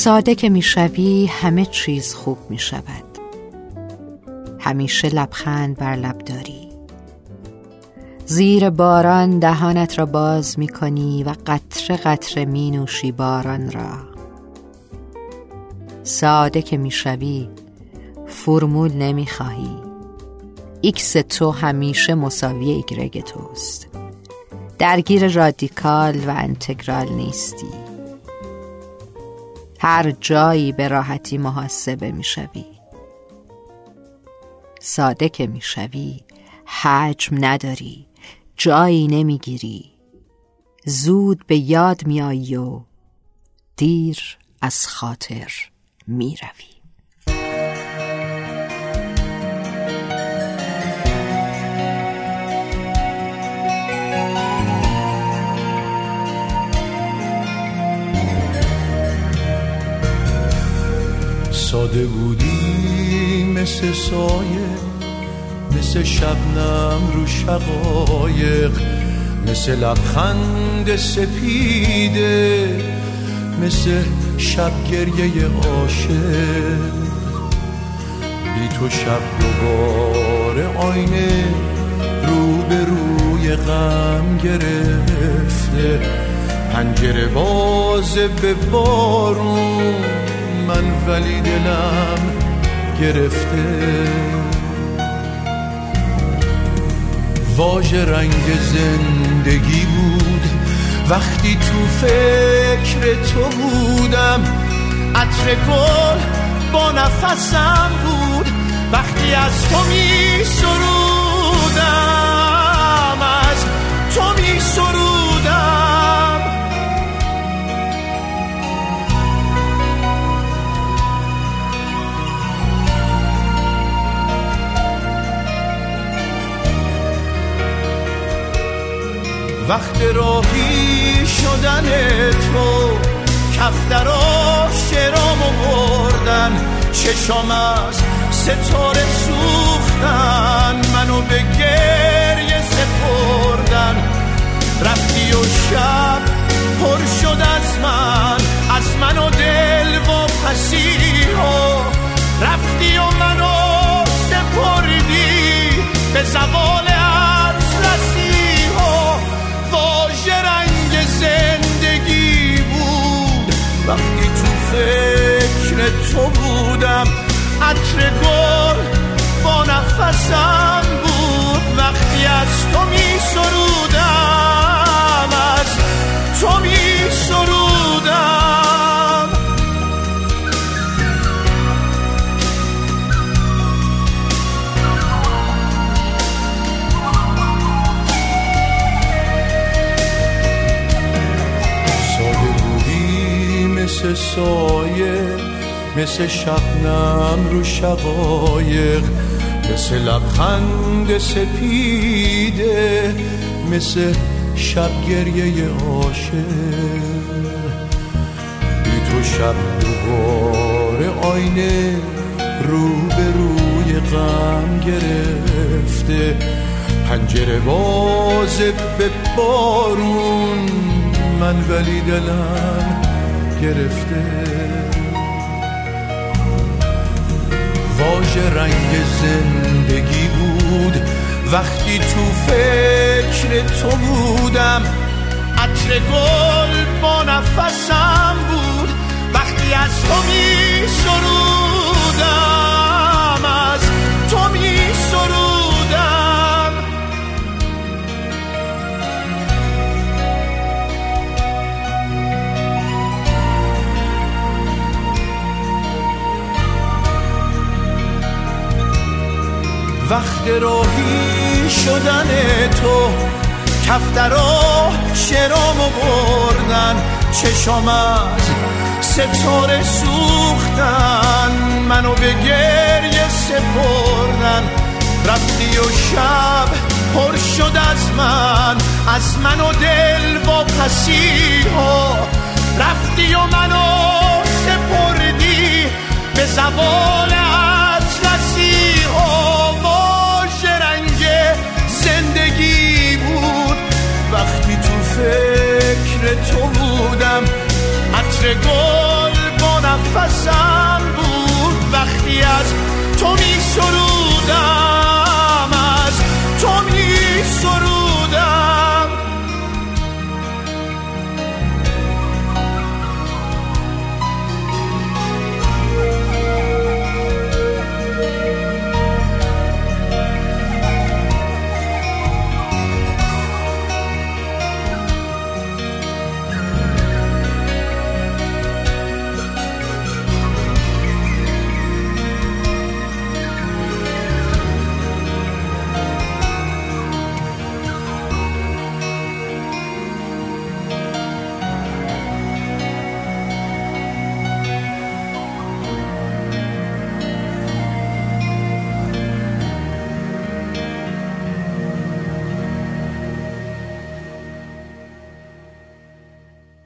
ساده که می‌شوی همه چیز خوب می شود همیشه لبخند بر لب داری. زیر باران دهانت را باز می کنی و قطره قطره می نوشی باران را. ساده که می‌شوی فرمول نمی خواهی ایکس تو همیشه مساوی ایگرگ توست. درگیر رادیکال و انتگرال نیستی. هر جایی به راحتی محاسبه می‌شوی ساده که می‌شوی حجم نداری جایی نمی‌گیری زود به یاد میایی و دیر از خاطر می‌روی ساده بودی مثل سایه مثل شبنم رو شقایق مثل لبخند سپیده مثل شب گریه عاشق. بی تو شب دوباره آینه رو به روی غم گرفته. پنجره باز به بارون من ولی دلم گرفته. واژ رنگ زندگی بود. وقتی تو فکر تو بودم عطر گل با نفسم بود. وقتی از تو می سرودم. وقت راهی شدن تو کفترا شرامو بردن چشام از ستاره سوختن منو به گریه سپردن. رفتی و شب پر شد از من از من و دل و پسی ها رفتی و منو سپردی. به زوال عطر گل با نفسم بود. وقتی از تو می سرودم از تو می سرودم. ساده بودی مثل سایه. مثل شبنم رو شقایق مثل لبخند سپیده مثل شب گریه عاشق. بی تو شب دوباره آینه رو به روی غم گرفته. پنجره باز به بارون من ولی دلم گرفته. واژ رنگ زندگی بود. وقتی تو فکر تو بودم عطر گل با نفسم بود. وقتی از تو می سرودم. وقت راهی شدن تو کفترا شرامو بردن چشام از ستاره سوختن منو به گریه سپردن. رفتی و شب پر شد از من از من و دل و پسی ها. رفتی و منو عطر گل با نفسم بود وقتی از تو می سرودم.